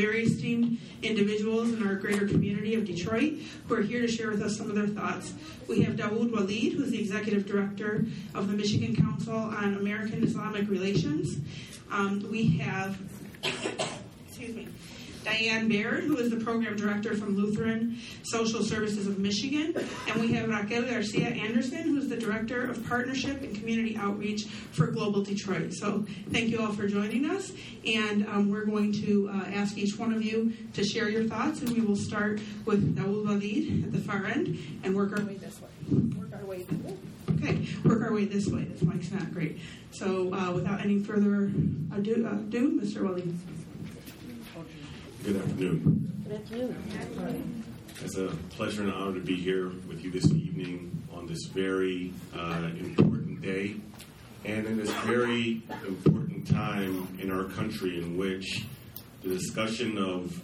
very esteemed individuals in our greater community of Detroit who are here to share with us some of their thoughts. We have Dawood Walid, who is the executive director of the Michigan Council on American Islamic Relations. Um, we have, Diane Baird, who is the program director from Lutheran Social Services of Michigan. And we have Raquel Garcia Anderson, who's the director of partnership and community outreach for Global Detroit. So thank you all for joining us. And um, we're going to uh, ask each one of you to share your thoughts. And we will start with Dawood Walid at the far end and work our way this way. Work our way. Okay, work our way this way. This mic's not great. So uh, without any further ado, uh, ado Mr. Walid. Good afternoon. Good afternoon. It's a pleasure and honor to be here with you this evening on this very uh, important day and in this very important time in our country in which the discussion of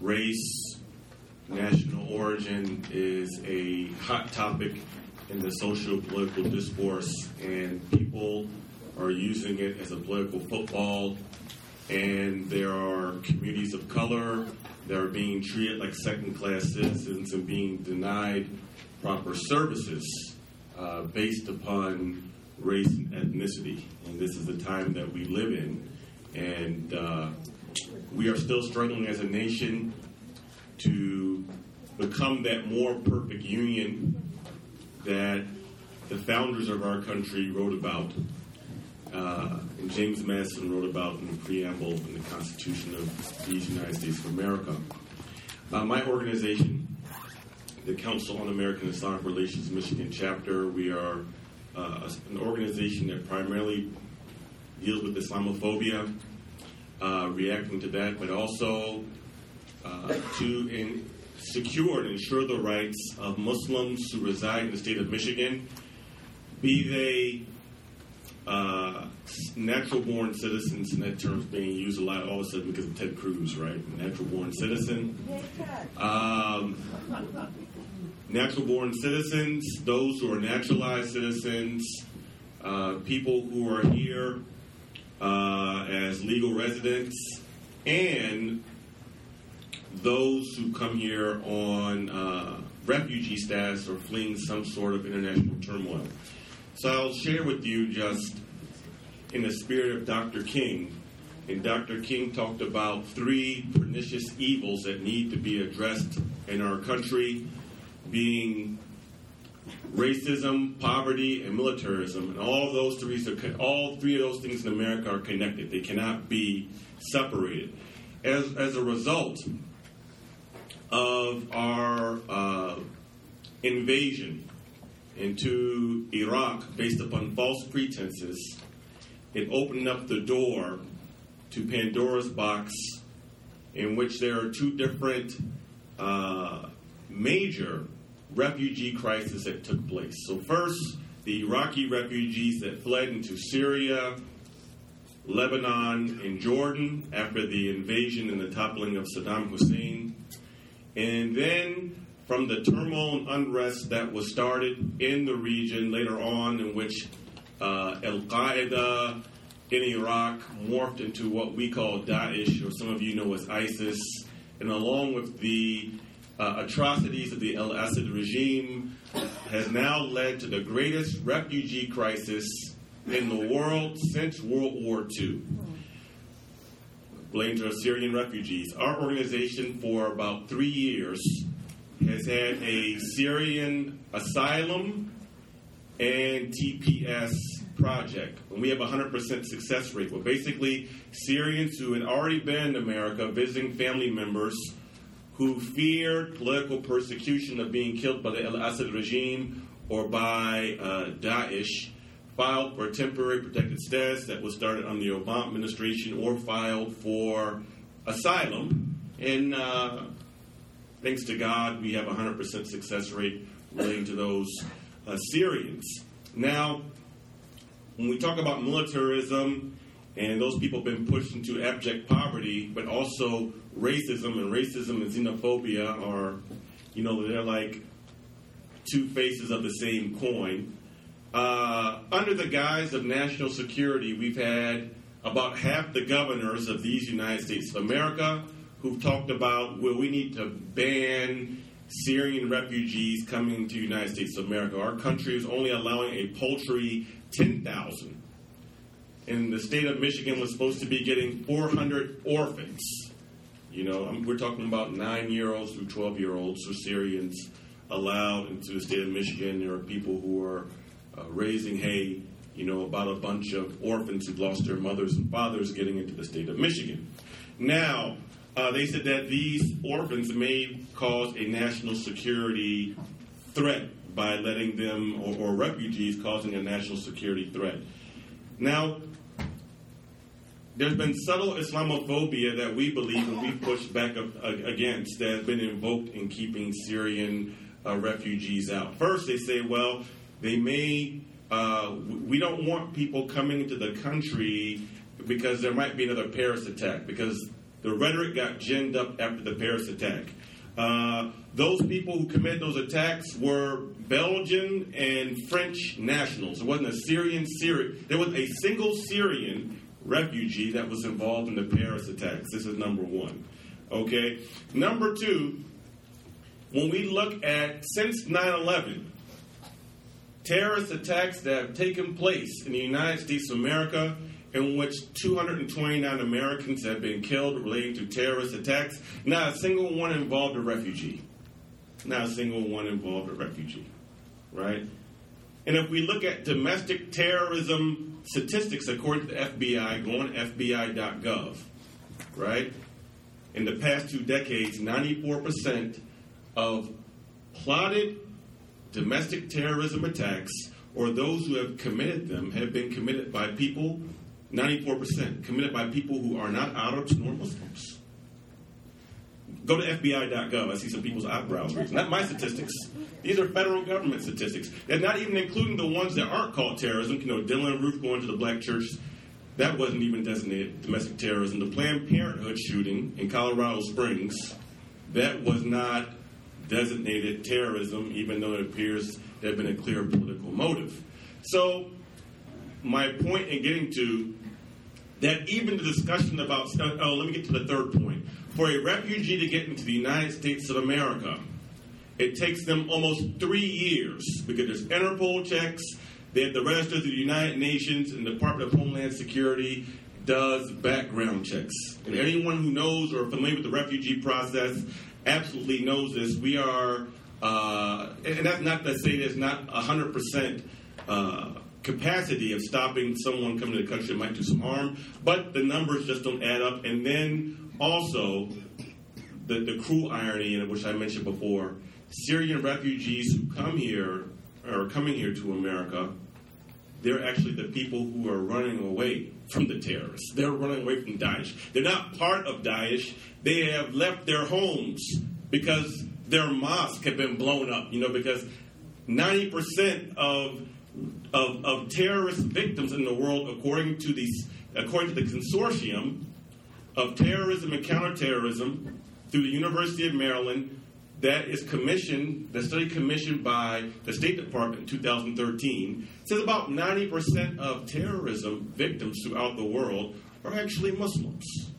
race, national origin is a hot topic in the social political discourse, and people are using it as a political football and there are communities of color that are being treated like second class citizens and being denied proper services uh, based upon race and ethnicity. And this is the time that we live in. And uh, we are still struggling as a nation to become that more perfect union that the founders of our country wrote about uh, and James Madison wrote about in the preamble in the Constitution of these United States of America. Uh, my organization, the Council on American Islamic Relations Michigan chapter, we are uh, an organization that primarily deals with Islamophobia, uh, reacting to that, but also uh, to in, secure and ensure the rights of Muslims who reside in the state of Michigan, be they uh, natural born citizens, and that term's being used a lot all of a sudden because of Ted Cruz, right? Natural born citizen. Um, natural born citizens, those who are naturalized citizens, uh, people who are here uh, as legal residents, and those who come here on uh, refugee status or fleeing some sort of international turmoil. So I'll share with you just in the spirit of Dr. King. And Dr. King talked about three pernicious evils that need to be addressed in our country, being racism, poverty, and militarism. And all those three, all three of those things in America are connected. They cannot be separated. As, as a result of our uh, invasion into Iraq based upon false pretenses, it opened up the door to Pandora's box, in which there are two different uh, major refugee crises that took place. So, first, the Iraqi refugees that fled into Syria, Lebanon, and Jordan after the invasion and the toppling of Saddam Hussein. And then from the turmoil and unrest that was started in the region later on, in which uh, Al Qaeda in Iraq morphed into what we call Daesh, or some of you know as ISIS, and along with the uh, atrocities of the Al Assad regime, has now led to the greatest refugee crisis in the world since World War II. Blamed are Syrian refugees. Our organization, for about three years, has had a Syrian asylum and TPS project. And we have a 100% success rate. Well, basically, Syrians who had already been in America visiting family members who feared political persecution of being killed by the Al Assad regime or by uh, Daesh filed for temporary protected status that was started under the Obama administration or filed for asylum. And uh, thanks to God, we have a 100% success rate relating to those uh, Syrians. Now, when we talk about militarism and those people have been pushed into abject poverty, but also racism and racism and xenophobia are, you know, they're like two faces of the same coin. Uh, under the guise of national security, we've had about half the governors of these United States of America who've talked about well, we need to ban Syrian refugees coming to the United States of America. Our country is only allowing a paltry 10,000. And the state of Michigan was supposed to be getting 400 orphans. You know, we're talking about nine year olds through 12 year olds, so Syrians allowed into the state of Michigan. There are people who are uh, raising hay, you know, about a bunch of orphans who've lost their mothers and fathers getting into the state of Michigan. Now, uh, they said that these orphans may cause a national security threat by letting them, or, or refugees causing a national security threat. Now, there's been subtle Islamophobia that we believe and we push back against that has been invoked in keeping Syrian uh, refugees out. First, they say, well, they may, uh, we don't want people coming into the country because there might be another Paris attack, because the rhetoric got ginned up after the Paris attack. Uh, those people who committed those attacks were Belgian and French nationals. It wasn't a Syrian Syrian. There was a single Syrian refugee that was involved in the Paris attacks. This is number one. Okay. Number two, when we look at since 9 11, terrorist attacks that have taken place in the United States of America, in which 229 Americans have been killed relating to terrorist attacks, not a single one involved a refugee. Not a single one involved a refugee. Right? And if we look at domestic terrorism statistics according to the FBI, go on FBI.gov, right? In the past two decades, 94% of plotted domestic terrorism attacks or those who have committed them have been committed by people, 94% committed by people who are not Arabs nor Muslims. Go to FBI.gov. I see some people's eyebrows raising. Not my statistics. These are federal government statistics. They're not even including the ones that aren't called terrorism. You know, Dylann Roof going to the black church. That wasn't even designated domestic terrorism. The Planned Parenthood shooting in Colorado Springs, that was not designated terrorism, even though it appears there had been a clear political motive. So, my point in getting to that, even the discussion about, oh, let me get to the third point. For a refugee to get into the United States of America, it takes them almost three years because there's Interpol checks, they have to register to the United Nations, and the Department of Homeland Security does background checks. And anyone who knows or familiar with the refugee process absolutely knows this. We are, uh, and that's not to say there's not 100% uh, capacity of stopping someone coming to the country that might do some harm, but the numbers just don't add up. And then also, the, the cruel irony, which I mentioned before, Syrian refugees who come here are coming here to America. They're actually the people who are running away from the terrorists. They're running away from Daesh. They're not part of Daesh. They have left their homes because their mosque have been blown up. You know, because 90% of, of, of terrorist victims in the world, according to these, according to the consortium of terrorism and counterterrorism through the University of Maryland, that is commissioned, the study commissioned by the State Department in 2013, says about 90% of terrorism victims throughout the world are actually Muslims.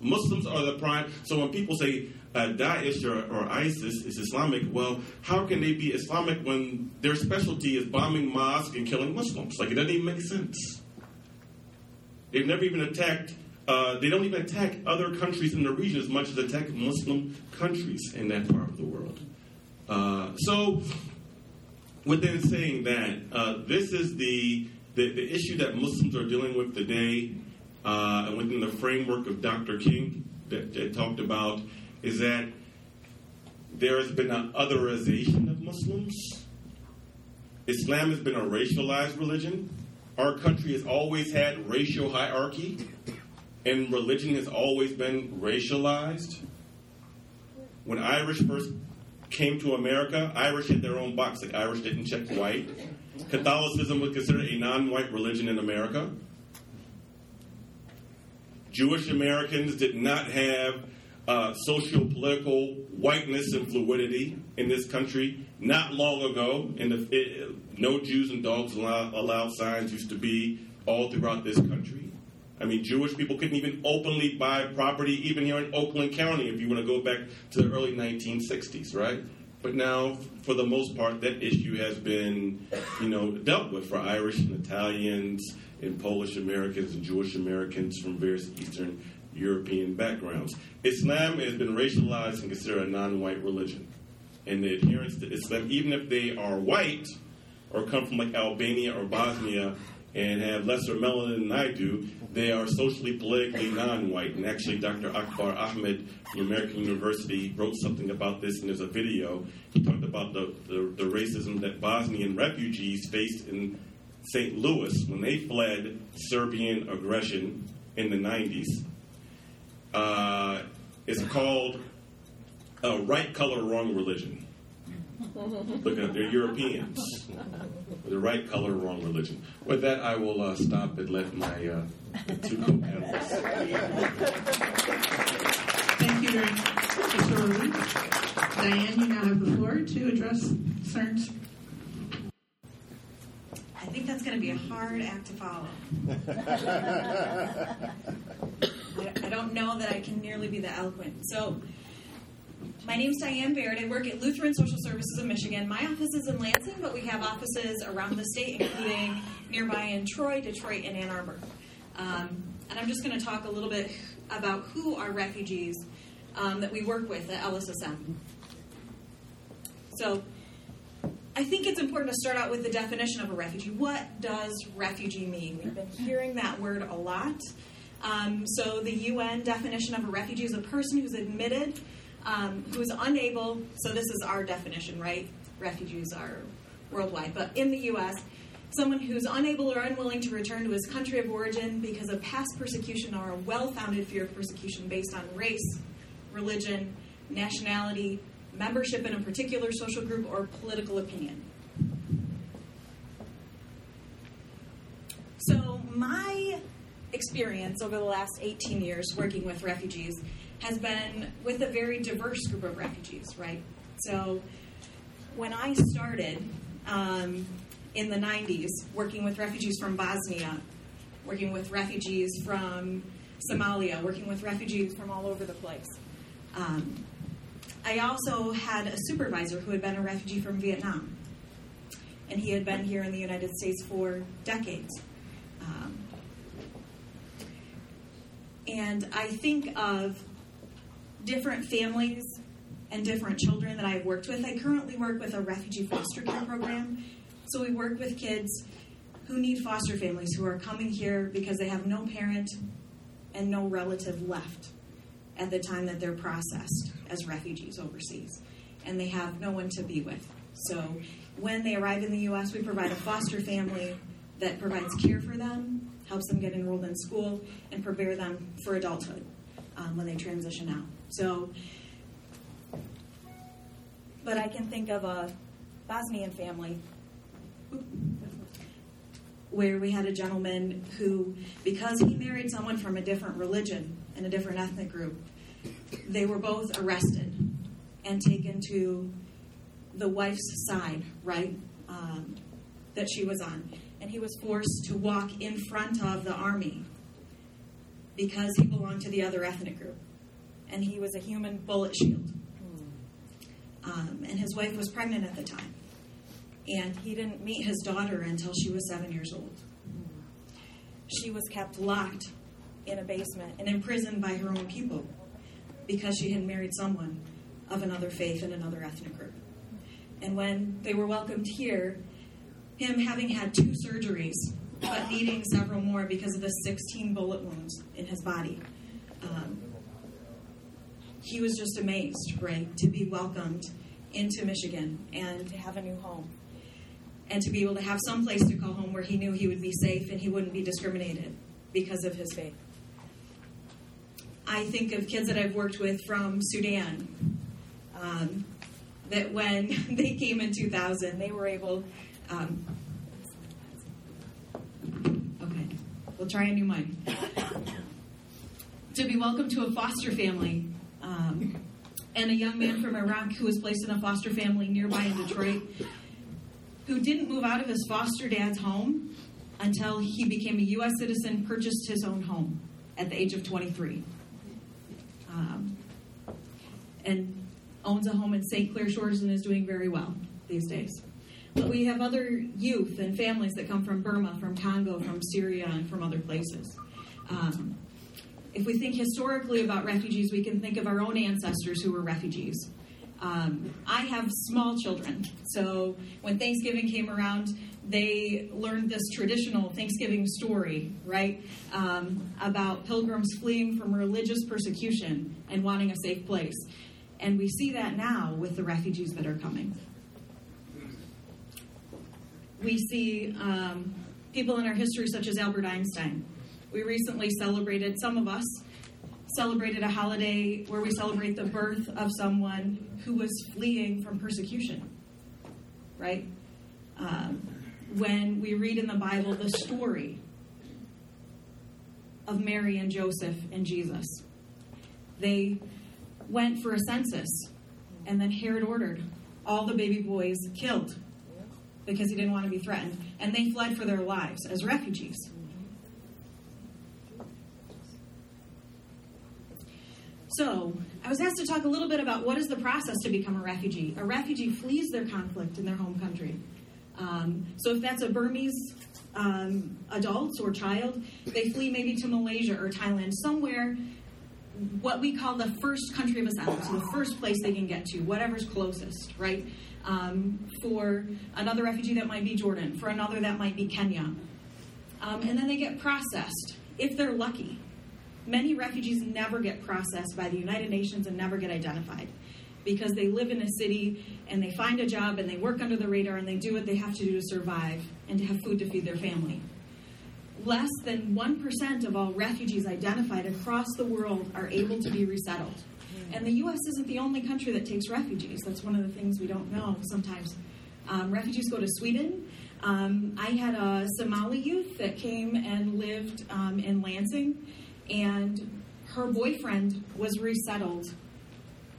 Muslims are the prime. So when people say uh, Daesh or, or, ISIS is Islamic, well, how can they be Islamic when their specialty is bombing mosques and killing Muslims? Like, it doesn't even make sense. They've never even attacked uh, they don't even attack other countries in the region as much as attack Muslim countries in that part of the world. Uh, so, within saying that, uh, this is the, the, the, issue that Muslims are dealing with today, uh, and within the framework of Dr. King that, that talked about, is that there has been an otherization of Muslims. Islam has been a racialized religion. Our country has always had racial hierarchy and religion has always been racialized. When Irish first came to America, Irish had their own box. Like Irish didn't check white. Catholicism was considered a non-white religion in America. Jewish Americans did not have uh, social political whiteness and fluidity in this country. Not long ago, and no Jews and dogs allowed, allowed signs used to be all throughout this country. I mean, Jewish people couldn't even openly buy property, even here in Oakland County, if you want to go back to the early 1960s, right? But now, for the most part, that issue has been, you know, dealt with for Irish and Italians and Polish Americans and Jewish Americans from various Eastern European backgrounds. Islam has been racialized and considered a non-white religion, and the adherents to Islam, even if they are white or come from like Albania or Bosnia and have lesser melanin than I do, they are socially, politically non-white. And actually, Dr. Akbar Ahmed from American University wrote something about this, and there's a video. He talked about the, the, the racism that Bosnian refugees faced in St. Louis when they fled Serbian aggression in the 90s. Uh, it's called uh, right color, wrong religion. Look at they're Europeans. The right color, wrong religion. With that, I will uh, stop and let my uh, two co-panelists. Thank you very much, Mr. Walid. Diane, you now have the floor to address concerns. I think that's going to be a hard act to follow. I, don't know that I can nearly be that eloquent. So, my name is Diane Baird. I work at Lutheran Social Services of Michigan. My office is in Lansing, but we have offices around the state, including nearby in Troy, Detroit, and Ann Arbor. Um, and I'm just going to talk a little bit about who are refugees um, that we work with at LSSM. So, I think it's important to start out with the definition of a refugee. What does refugee mean? We've been hearing that word a lot. Um, so, the UN definition of a refugee is a person who's admitted, um, who's unable, so this is our definition, right? Refugees are worldwide, but in the US, someone who's unable or unwilling to return to his country of origin because of past persecution or a well founded fear of persecution based on race, religion, nationality, membership in a particular social group, or political opinion. So, my experience over the last 18 years working with refugees has been with a very diverse group of refugees, right? So, when I started um, in the 90s working with refugees from Bosnia, working with refugees from Somalia, working with refugees from all over the place. Um, I also had a supervisor who had been a refugee from Vietnam, and he had been here in the United States for decades. Um, and I think of different families and different children that I've worked with. I currently work with a refugee foster care program. So we work with kids who need foster families who are coming here because they have no parent and no relative left at the time that they're processed as refugees overseas. And they have no one to be with. So when they arrive in the U.S., we provide a foster family that provides care for them, helps them get enrolled in school, and prepare them for adulthood um, when they transition out. So, but I can think of a Bosnian family where we had a gentleman who, because he married someone from a different religion and a different ethnic group, they were both arrested and taken to the wife's side, right, um, that she was on. And he was forced to walk in front of the army because he belonged to the other ethnic group. And he was a human bullet shield. Um, and his wife was pregnant at the time. And he didn't meet his daughter until she was seven years old. She was kept locked in a basement and imprisoned by her own people because she had married someone of another faith and another ethnic group. And when they were welcomed here, him having had two surgeries, but needing several more because of the 16 bullet wounds in his body, um, he was just amazed, right, to be welcomed into Michigan and to have a new home. And to be able to have some place to call home where he knew he would be safe and he wouldn't be discriminated because of his faith. I think of kids that I've worked with from Sudan um, that when they came in 2000, they were able. Um, okay, we'll try a new mic. to be welcomed to a foster family. Um, and a young man from Iraq who was placed in a foster family nearby in Detroit who didn't move out of his foster dad's home until he became a U.S. citizen, purchased his own home at the age of 23. Um, and owns a home in St. Clair Shores and is doing very well these days. But we have other youth and families that come from Burma, from Congo, from Syria, and from other places. Um, if we think historically about refugees, we can think of our own ancestors who were refugees. Um, I have small children, so when Thanksgiving came around, they learned this traditional Thanksgiving story, right, um, about pilgrims fleeing from religious persecution and wanting a safe place. And we see that now with the refugees that are coming. We see um, people in our history, such as Albert Einstein. We recently celebrated, some of us celebrated a holiday where we celebrate the birth of someone who was fleeing from persecution, right? Um, when we read in the Bible the story of Mary and Joseph and Jesus, they went for a census, and then Herod ordered all the baby boys killed because he didn't want to be threatened, and they fled for their lives as refugees. So, I was asked to talk a little bit about what is the process to become a refugee. A refugee flees their conflict in their home country. Um, so, if that's a Burmese um, adult or child, they flee maybe to Malaysia or Thailand, somewhere what we call the first country of asylum, so the first place they can get to, whatever's closest, right? Um, for another refugee, that might be Jordan. For another, that might be Kenya. Um, and then they get processed, if they're lucky. Many refugees never get processed by the United Nations and never get identified because they live in a city and they find a job and they work under the radar and they do what they have to do to survive and to have food to feed their family. Less than 1% of all refugees identified across the world are able to be resettled. And the U.S. isn't the only country that takes refugees. That's one of the things we don't know sometimes. Um, refugees go to Sweden. Um, I had a Somali youth that came and lived um, in Lansing and her boyfriend was resettled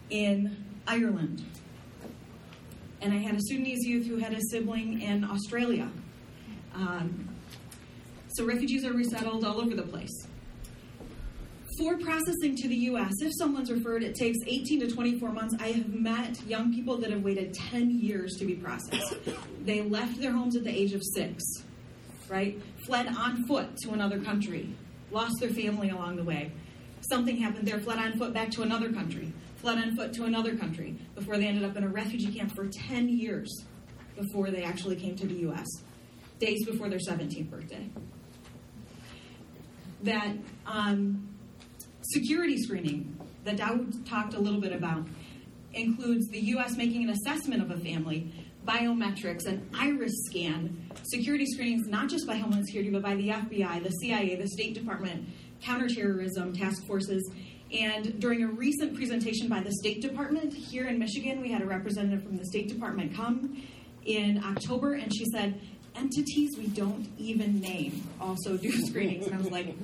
in Ireland. And I had a Sudanese youth who had a sibling in Australia. Um, so refugees are resettled all over the place. For processing to the U.S., if someone's referred, it takes 18 to 24 months. I have met young people that have waited 10 years to be processed. They left their homes at the age of six, right? Fled on foot to another country, lost their family along the way. Something happened there, fled on foot back to another country, fled on foot to another country before they ended up in a refugee camp for 10 years before they actually came to the U.S., days before their 17th birthday. That um, security screening that Dawood talked a little bit about includes the U.S. making an assessment of a family biometrics, an iris scan, security screenings not just by Homeland Security, but by the FBI, the CIA, the State Department, counterterrorism task forces. And during a recent presentation by the State Department here in Michigan, we had a representative from the State Department come in October, and she said, entities we don't even name also do screenings. And I was like,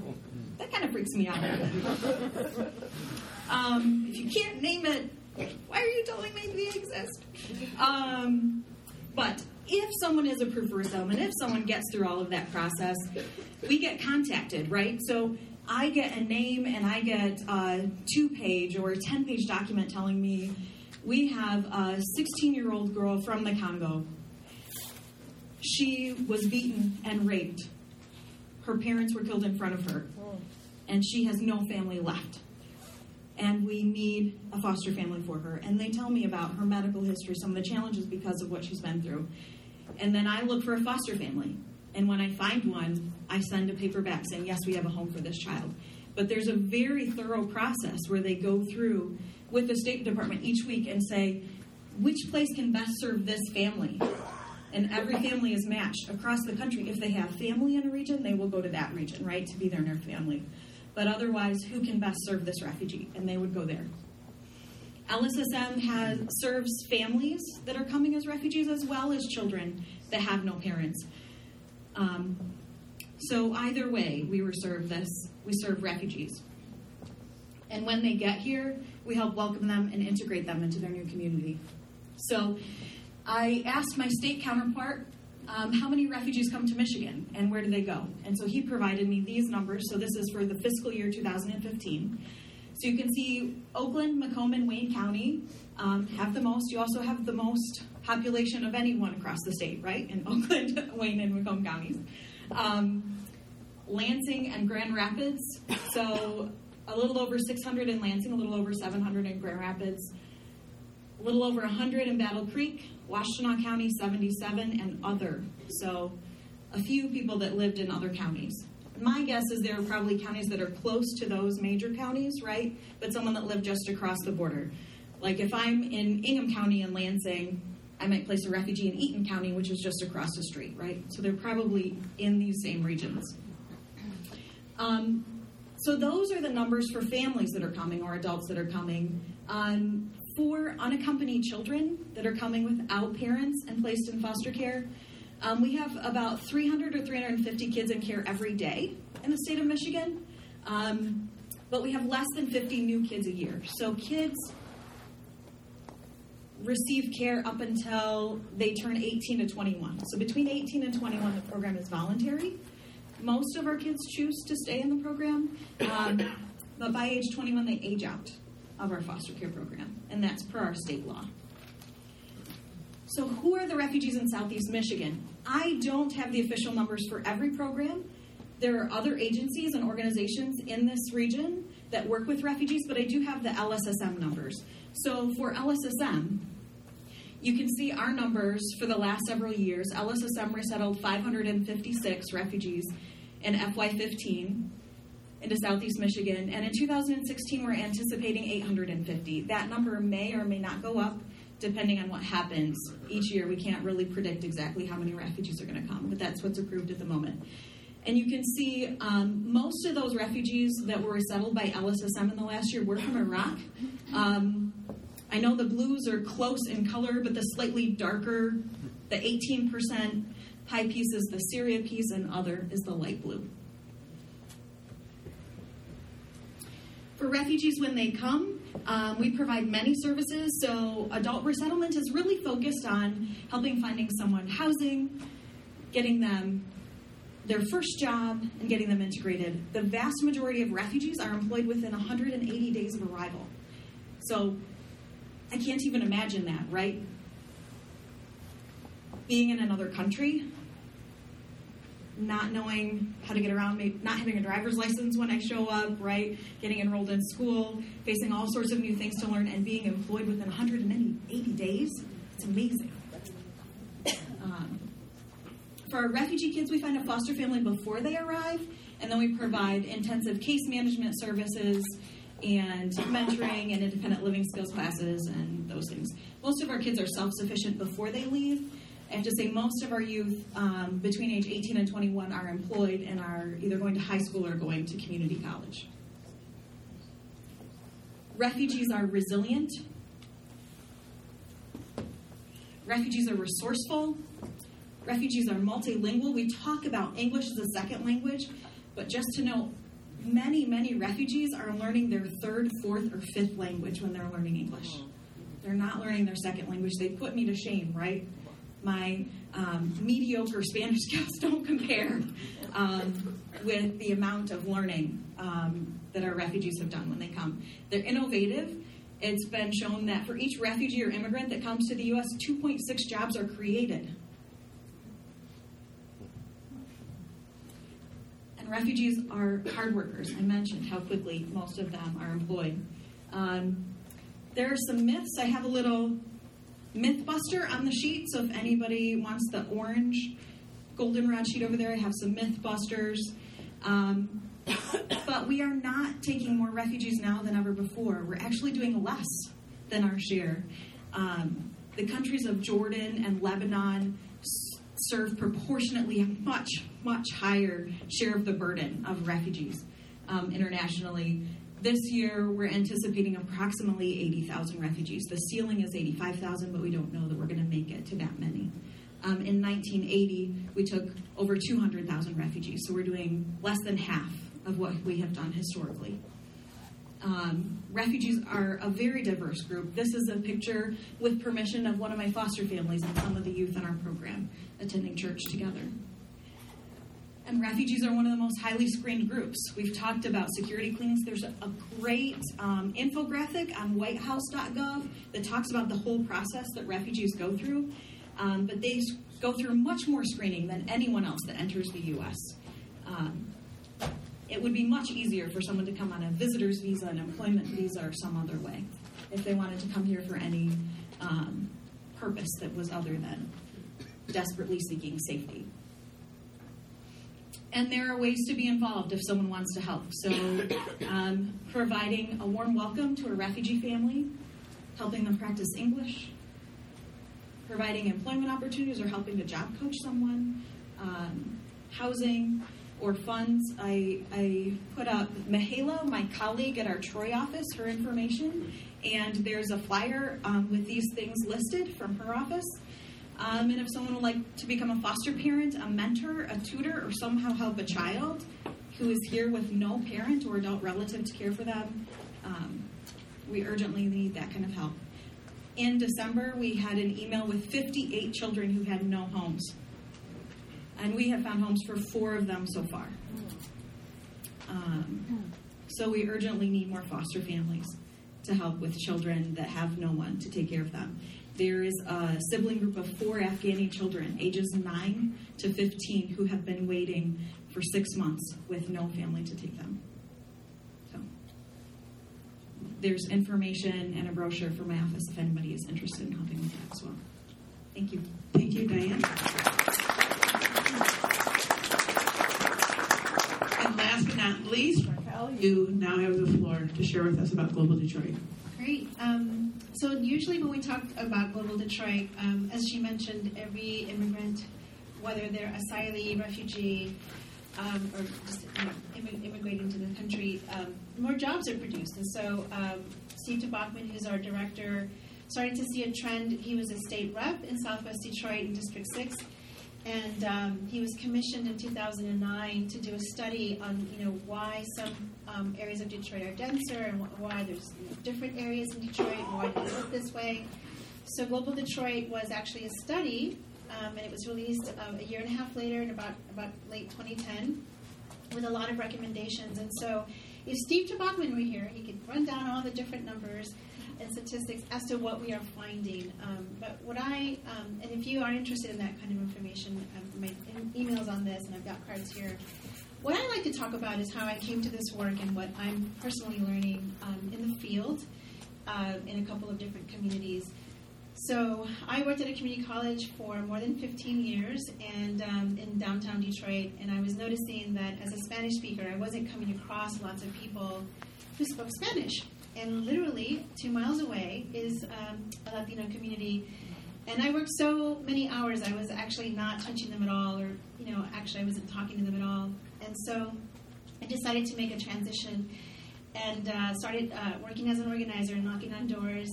that kind of freaks me out. um, if you can't name it, why are you telling me they exist? Um, but if someone is approved for resettlement, if someone gets through all of that process, we get contacted, right? So I get a name and I get a two page or a 10 page document telling me we have a 16 year old girl from the Congo. She was beaten and raped. Her parents were killed in front of her, and she has no family left and we need a foster family for her. And they tell me about her medical history, some of the challenges because of what she's been through. And then I look for a foster family. And when I find one, I send a paper back saying, yes, we have a home for this child. But there's a very thorough process where they go through with the State Department each week and say, which place can best serve this family? And every family is matched across the country. If they have family in a region, they will go to that region, right, to be there in their family but otherwise, who can best serve this refugee? And they would go there. LSSM has, serves families that are coming as refugees as well as children that have no parents. Um, so either way, we serve this. We serve refugees. And when they get here, we help welcome them and integrate them into their new community. So I asked my state counterpart um, how many refugees come to Michigan and where do they go? And so he provided me these numbers. So this is for the fiscal year 2015. So you can see Oakland, Macomb, and Wayne County um, have the most. You also have the most population of anyone across the state, right? In Oakland, Wayne, and Macomb counties. Um, Lansing and Grand Rapids. So a little over 600 in Lansing, a little over 700 in Grand Rapids, a little over 100 in Battle Creek, Washtenaw County 77, and other. So a few people that lived in other counties. My guess is there are probably counties that are close to those major counties, right? But someone that lived just across the border. Like if I'm in Ingham County in Lansing, I might place a refugee in Eaton County, which is just across the street, right? So they're probably in these same regions. Um, so those are the numbers for families that are coming or adults that are coming. Um, for unaccompanied children that are coming without parents and placed in foster care, um, we have about 300 or 350 kids in care every day in the state of Michigan, um, but we have less than 50 new kids a year. So kids receive care up until they turn 18 to 21. So between 18 and 21, the program is voluntary. Most of our kids choose to stay in the program, um, but by age 21, they age out of our foster care program, and that's per our state law. So, who are the refugees in Southeast Michigan? I don't have the official numbers for every program. There are other agencies and organizations in this region that work with refugees, but I do have the LSSM numbers. So, for LSSM, you can see our numbers for the last several years. LSSM resettled 556 refugees in FY15 into Southeast Michigan, and in 2016 we're anticipating 850. That number may or may not go up depending on what happens each year. We can't really predict exactly how many refugees are going to come, but that's what's approved at the moment. And you can see um, most of those refugees that were resettled by LSSM in the last year were from Iraq. Um, I know the blues are close in color, but the slightly darker, the 18% pie piece is the Syria piece, and other is the light blue. For refugees, when they come, um, we provide many services. So, adult resettlement is really focused on helping finding someone housing, getting them their first job, and getting them integrated. The vast majority of refugees are employed within 180 days of arrival. So, I can't even imagine that, right? Being in another country, not knowing how to get around, maybe not having a driver's license when I show up, right? Getting enrolled in school, facing all sorts of new things to learn, and being employed within 180 days. It's amazing. Um, for our refugee kids, we find a foster family before they arrive, and then we provide intensive case management services and mentoring and independent living skills classes and those things. Most of our kids are self sufficient before they leave. I have to say, most of our youth um, between age 18 and 21 are employed and are either going to high school or going to community college. Refugees are resilient. Refugees are resourceful. Refugees are multilingual. We talk about English as a second language, but just to know, many, many refugees are learning their third, fourth, or fifth language when they're learning English. They're not learning their second language. They put me to shame, right? My um, mediocre Spanish skills don't compare um, with the amount of learning um, that our refugees have done when they come. They're innovative. It's been shown that for each refugee or immigrant that comes to the U.S., 2.6 jobs are created And refugees are hard workers. I mentioned how quickly most of them are employed. Um, there are some myths. I have a little myth buster on the sheet, so if anybody wants the orange goldenrod sheet over there, I have some myth busters. Um, but we are not taking more refugees now than ever before. We're actually doing less than our share. Um, the countries of Jordan and Lebanon serve proportionately a much, much higher share of the burden of refugees um, internationally. This year, we're anticipating approximately 80,000 refugees. The ceiling is 85,000, but we don't know that we're going to make it to that many. Um, in 1980, we took over 200,000 refugees, so we're doing less than half of what we have done historically. Um, refugees are a very diverse group. This is a picture with permission of one of my foster families and some of the youth in our program attending church together. And refugees are one of the most highly screened groups. We've talked about security clearance. There's a, a great um, infographic on whitehouse.gov that talks about the whole process that refugees go through. Um, but they go through much more screening than anyone else that enters the U.S. Um, it would be much easier for someone to come on a visitor's visa, an employment visa, or some other way if they wanted to come here for any um, purpose that was other than desperately seeking safety. And there are ways to be involved if someone wants to help. So, um, providing a warm welcome to a refugee family, helping them practice English, providing employment opportunities or helping to job coach someone, um, housing, or funds. I, I put up Mihaela, my colleague at our Troy office, her information, and there's a flyer um, with these things listed from her office. Um, and if someone would like to become a foster parent, a mentor, a tutor, or somehow help a child who is here with no parent or adult relative to care for them, um, we urgently need that kind of help. In December, we had an email with 58 children who had no homes. And we have found homes for four of them so far. Um, so we urgently need more foster families to help with children that have no one to take care of them there is a sibling group of four Afghani children, ages 9 to 15, who have been waiting for six months with no family to take them. So there's information and a brochure for my office if anybody is interested in helping with that as well. Thank you. Thank you, Diane. And last but not least, Raquel, you now have the floor to share with us about Global Detroit. Great. Um, so usually when we talk about Global Detroit, um, as she mentioned, every immigrant, whether they're asylee, refugee, um, or just you know, immigrating to the country, um, more jobs are produced. And so um, Steve Tobocman, who's our director, starting to see a trend. He was a state rep in Southwest Detroit in District 6 and um, he was commissioned in 2009 to do a study on you know why some um, areas of Detroit are denser and why there's different areas in Detroit and why they look this way. So Global Detroit was actually a study, um, and it was released um, a year and a half later, in about about late 2010, with a lot of recommendations. And so, if Steve Tobocman were here, he could run down all the different numbers and statistics as to what we are finding. Um, but what I, um, and if you are interested in that kind of information, um, my emails on this, and I've got cards here. What I like to talk about is how I came to this work and what I'm personally learning um, in the field uh, in a couple of different communities. So I worked at a community college for more than 15 years and um, in downtown Detroit, and I was noticing that as a Spanish speaker, I wasn't coming across lots of people who spoke Spanish and literally two miles away is um, a Latino community. And I worked so many hours, I was actually not touching them at all, or, you know, actually I wasn't talking to them at all. And so I decided to make a transition and uh, started uh, working as an organizer, and knocking on doors.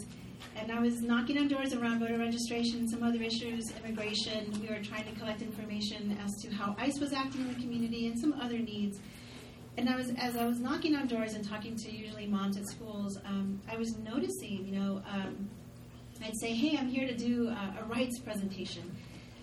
And I was knocking on doors around voter registration, some other issues, immigration. We were trying to collect information as to how ICE was acting in the community and some other needs and I was as I was knocking on doors and talking to usually moms at schools, um, I was noticing, you know, um, I'd say, "Hey, I'm here to do a, a, rights presentation,"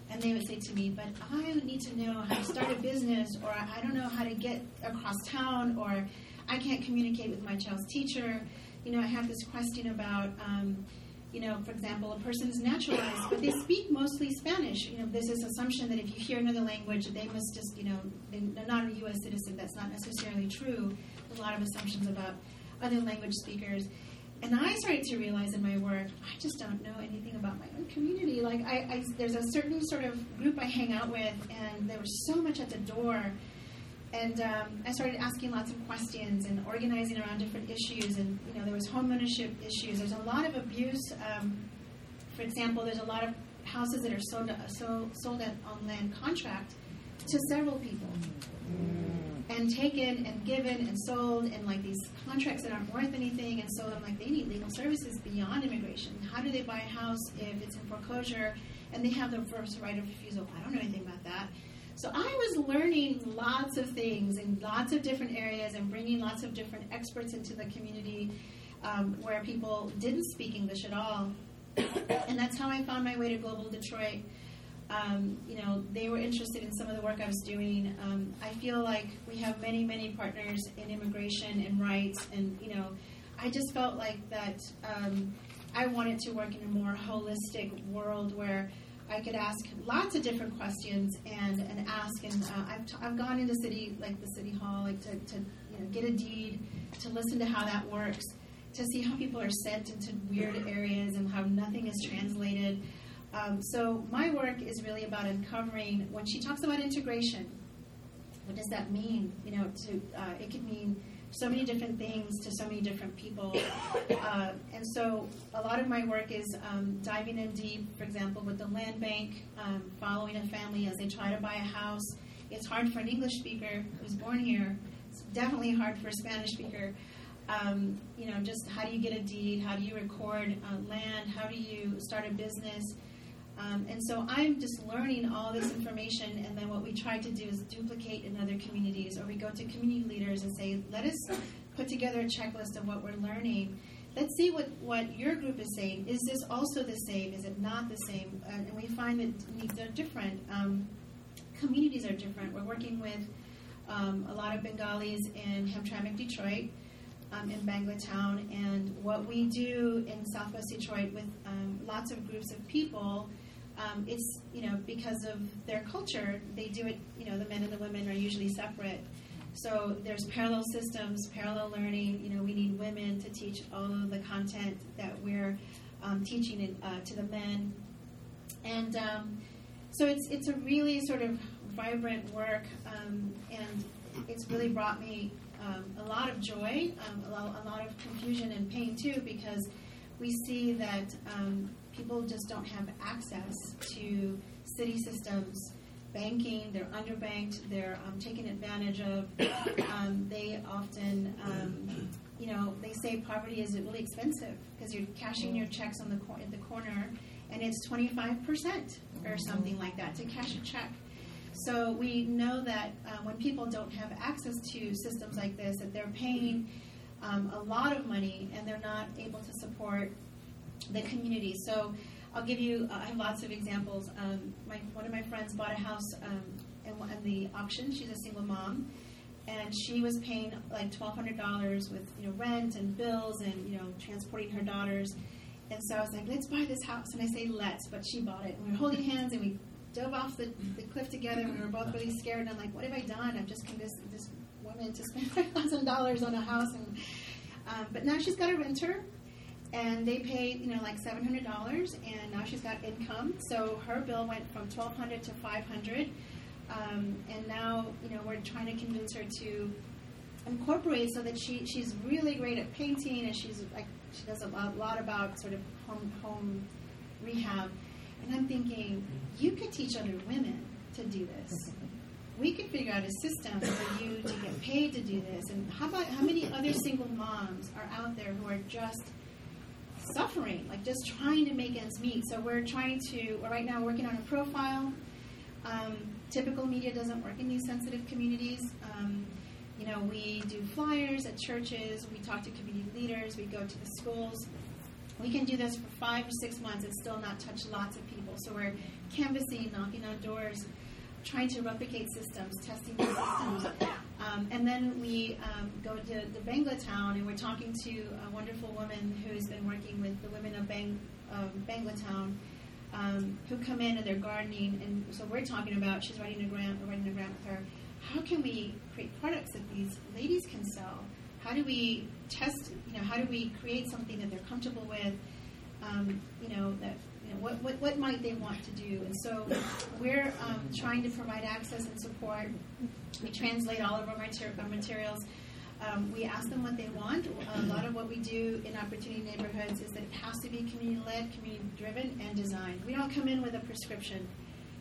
and they would say to me, "But I need to know how to start a business, or I don't know how to get across town, or I can't communicate with my child's teacher." You know, I have this question about. Um, you know, for example, a person is naturalized, but they speak mostly Spanish. You know, there's this assumption that if you hear another language, they must just, you know, they're not a U.S. citizen. That's not necessarily true. A lot of assumptions about other language speakers. And I started to realize in my work, I just don't know anything about my own community. Like, I, I there's a certain sort of group I hang out with, and there was so much at the door and um, I started asking lots of questions and organizing around different issues. And you know, there was homeownership issues. There's a lot of abuse. Um, for example, there's a lot of houses that are sold sold, sold at, on land contract to several people, and taken and given and sold, and like these contracts that aren't worth anything. And so I'm like, they need legal services beyond immigration. How do they buy a house if it's in foreclosure and they have the first right of refusal? I don't know anything about that. So I was learning lots of things in lots of different areas and bringing lots of different experts into the community um, where people didn't speak English at all. and that's how I found my way to Global Detroit. Um, you know, they were interested in some of the work I was doing. Um, I feel like we have many, many partners in immigration and rights, and you know, I just felt like that um, I wanted to work in a more holistic world where I could ask lots of different questions and, and ask. And uh, I've, t- I've gone into city like the city hall, like to, to you know, get a deed, to listen to how that works to see how people are sent into weird areas and how nothing is translated. Um, so my work is really about uncovering when she talks about integration. What does that mean? You know, to uh, it could mean so many different things to so many different people. Uh, and so a lot of my work is um, diving in deep, for example, with the land bank, um, following a family as they try to buy a house. It's hard for an English speaker who's born here. It's definitely hard for a Spanish speaker um, you know, just how do you get a deed? How do you record uh, land? How do you start a business? Um, and so I'm just learning all this information, and then what we try to do is duplicate in other communities, or we go to community leaders and say, let us put together a checklist of what we're learning. Let's see what, what your group is saying. Is this also the same? Is it not the same? Uh, and we find that needs are different. Um, communities are different. We're working with um, a lot of Bengalis in Hamtramck, Detroit um, in Banglatown. And what we do in Southwest Detroit with um, lots of groups of people, um, it's, you know, because of their culture, they do it, you know, the men and the women are usually separate. So there's parallel systems, parallel learning. You know, we need women to teach all of the content that we're um, teaching in, uh, to the men. And um, so it's, it's a really sort of vibrant work, um, and it's really brought me um, a lot of joy, um, a, lot, a, lot, of confusion and pain too, because we see that people just don't have access to city systems, banking. They're underbanked. They're um, taken advantage of. Um, they often, um, you know, they say poverty is really expensive because you're cashing your checks on the cor- at the corner, and it's twenty five percent or something like that to cash a check. So we know that uh, when people don't have access to systems like this, that they're paying um, a lot of money and they're not able to support the community. So I'll give you, I have lots of examples. Um, my, one of my friends bought a house um, in, in, the auction. She's a single mom. And she was paying like $1,200 with you know rent and bills and you know transporting her daughters. And so I was like, let's buy this house. And I say let's, but she bought it. And we were holding hands and we dove off the, the cliff together and we were both really scared. And I'm like, what have I done? I've just convinced this woman to spend $5,000 on a house. And, um, but now she's got a renter and they paid, you know, like $700 and now she's got income. So her bill went from 1200 to 500 um, and now, you know, we're trying to convince her to incorporate so that she, she's really great at painting and she's like, she does a lot, lot about sort of home, home rehab and I'm thinking, you could teach other women to do this. We could figure out a system for you to get paid to do this. And how about how many other single moms are out there who are just suffering, like just trying to make ends meet? So we're trying to, we're right now working on a profile. Um, typical media doesn't work in these sensitive communities. Um, you know, we do flyers at churches, we talk to community leaders, we go to the schools. We can do this for five or six months and still not touch lots of people. So we're canvassing, knocking on doors, trying to replicate systems, testing systems. Um, and then we um, go to the Bangla town and we're talking to a wonderful woman who's been working with the women of Bang, um, Bangla town um, who come in and they're gardening. And so we're talking about, she's writing a grant, we're writing a grant with her. How can we create products that these ladies can sell? How do we test, you know, how do we create something that they're comfortable with? Um, you know, that what, what, what might they want to do? And so we're um, trying to provide access and support. We translate all of our, mater- our materials. Um, we ask them what they want. A lot of what we do in Opportunity Neighborhoods is that it has to be community led, community driven, and designed. We don't come in with a prescription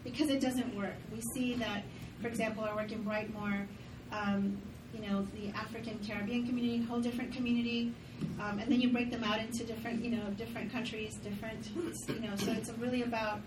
because it doesn't work. We see that, for example, our work in Brightmoor, um, you know, the African Caribbean community, whole different community, um, and then you break them out into different, you know, different countries, different, you know. So it's really about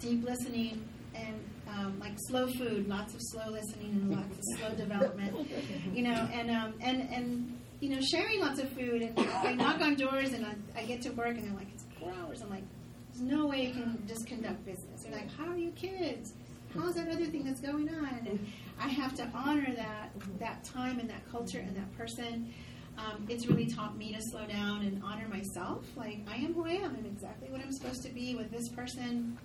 deep listening, and um, like slow food, lots of slow listening and lots of slow development, you know, and um, and and you know, sharing lots of food. And I knock on doors, and I, I get to work, and they're like, "It's four hours." I'm like, "There's no way you can just conduct business." They're like, "How are you kids? How's that other thing that's going on?" And I have to honor that that time and that culture and that person. Um, it's really taught me to slow down and honor myself. Like I am who I am. I'm exactly what I'm supposed to be with this person,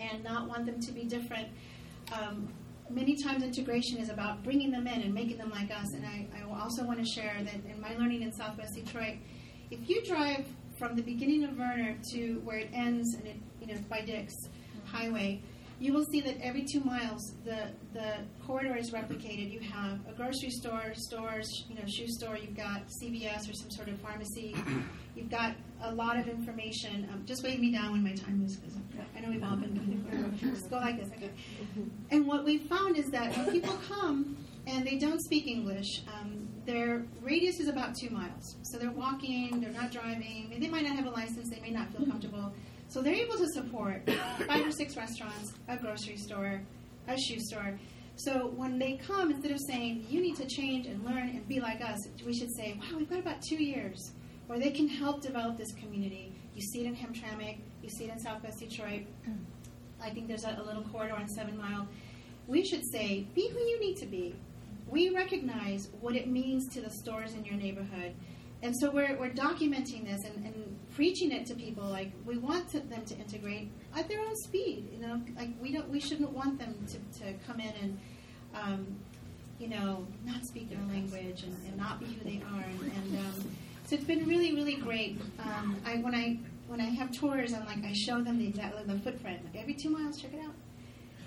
and not want them to be different. Um, many times integration is about bringing them in and making them like us. And I, I also want to share that in my learning in Southwest Detroit, if you drive from the beginning of Vernor to where it ends, and it you know by Dix Highway, you will see that every two miles the the corridor is replicated. You have a grocery store, stores, you know, shoe store. You've got CVS or some sort of pharmacy. You've got a lot of information. Um, just wave me down when my time is. Cause I know we've all been. Just go like this. Okay. And what we've found is that when people come and they don't speak English, um, their radius is about two miles. So they're walking. They're not driving. They might not have a license. They may not feel comfortable. So they're able to support five or six restaurants, a grocery store, a shoe store. So when they come, instead of saying, you need to change and learn and be like us, we should say, wow, we've got about two years where they can help develop this community. You see it in Hamtramck, you see it in Southwest Detroit. Mm. I think there's a, a little corridor on Seven Mile. We should say, be who you need to be. We recognize what it means to the stores in your neighborhood. And so we're, we're documenting this and, and preaching it to people. Like we want to, them to integrate at their own speed. You know, like we don't, we shouldn't want them to, to come in and, um, you know, not speak their language and, and not be who they are. And, and um, so it's been really, really great. Um, I when I when I have tours, I'm like I show them the exactly the footprint. Like every two miles, check it out.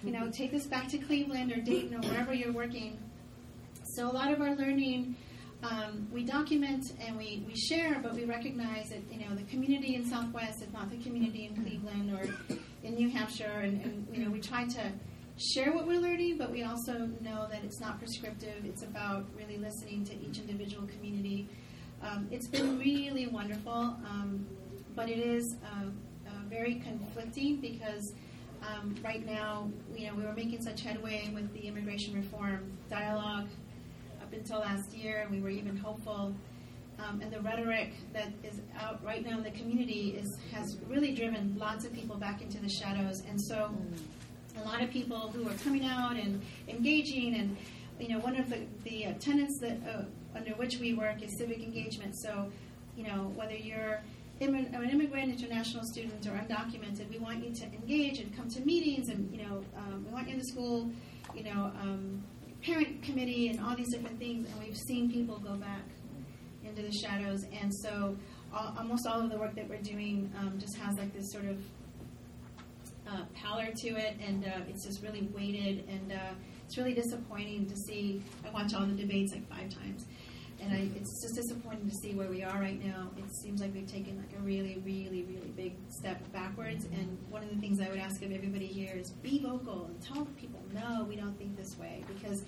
You know, take this back to Cleveland or Dayton or wherever you're working. So a lot of our learning um, we document and we, we share, but we recognize that you know the community in Southwest is not the community in Cleveland or in New Hampshire, and, and you know we try to share what we're learning, but we also know that it's not prescriptive. It's about really listening to each individual community. Um, it's been really wonderful, um, but it is uh, uh, very conflicting because. Um, right now, you know, we were making such headway with the immigration reform dialogue until last year, and we were even hopeful. Um, and the rhetoric that is out right now in the community is has really driven lots of people back into the shadows. And so, a lot of people who are coming out and engaging, and you know, one of the the uh, tenets that uh, under which we work is civic engagement. So, you know, whether you're an immigrant, international student, or undocumented, we want you to engage and come to meetings, and you know, um, we want you in the school, you know. Um, parent committee and all these different things, and we've seen people go back into the shadows. And so, all, almost all of the work that we're doing um, just has like this sort of uh, pallor to it, and uh, it's just really weighted, and uh, it's really disappointing to see. I watch all the debates like five times, and I, it's just disappointing to see where we are right now. It seems like we've taken like a really, really, really big step backwards. And one of the things I would ask of everybody here is be vocal and tell people, no, we don't think this way, because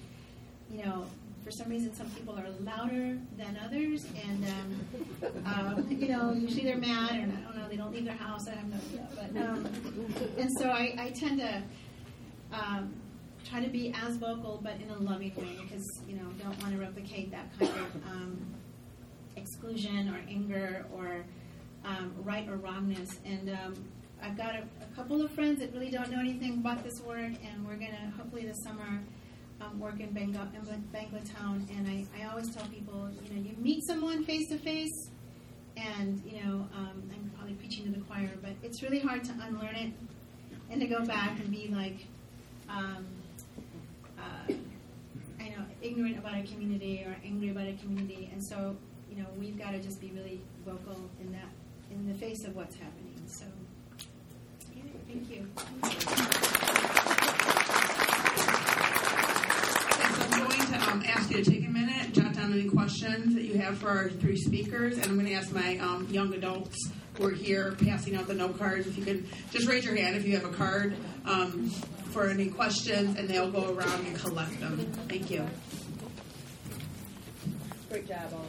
you know. For some reason, some people are louder than others, and um, um, you know, usually they're mad, and I don't know, they don't leave their house. I have no idea, but um, and so I, I tend to um, try to be as vocal, but in a loving way, because you know don't want to replicate that kind of um, exclusion or anger or um, right or wrongness. And um, I've got a, a, couple of friends that really don't know anything about this work, and we're gonna hopefully this summer. Um, work in Bangla, Town, and I, I always tell people, you know, you meet someone face to face, and you know, um, I'm probably preaching to the choir, but it's really hard to unlearn it and to go back and be like, um, uh, I know, ignorant about a community or angry about a community, and so you know we've got to just be really vocal in that in the face of what's happening. So, yeah, thank you. I'm going to um, ask you to take a minute, jot down any questions that you have for our three speakers, and I'm going to ask my um, young adults who are here passing out the note cards. If you can just raise your hand if you have a card. Um, for any questions, and they'll go around and collect them. Thank you. Great job, all.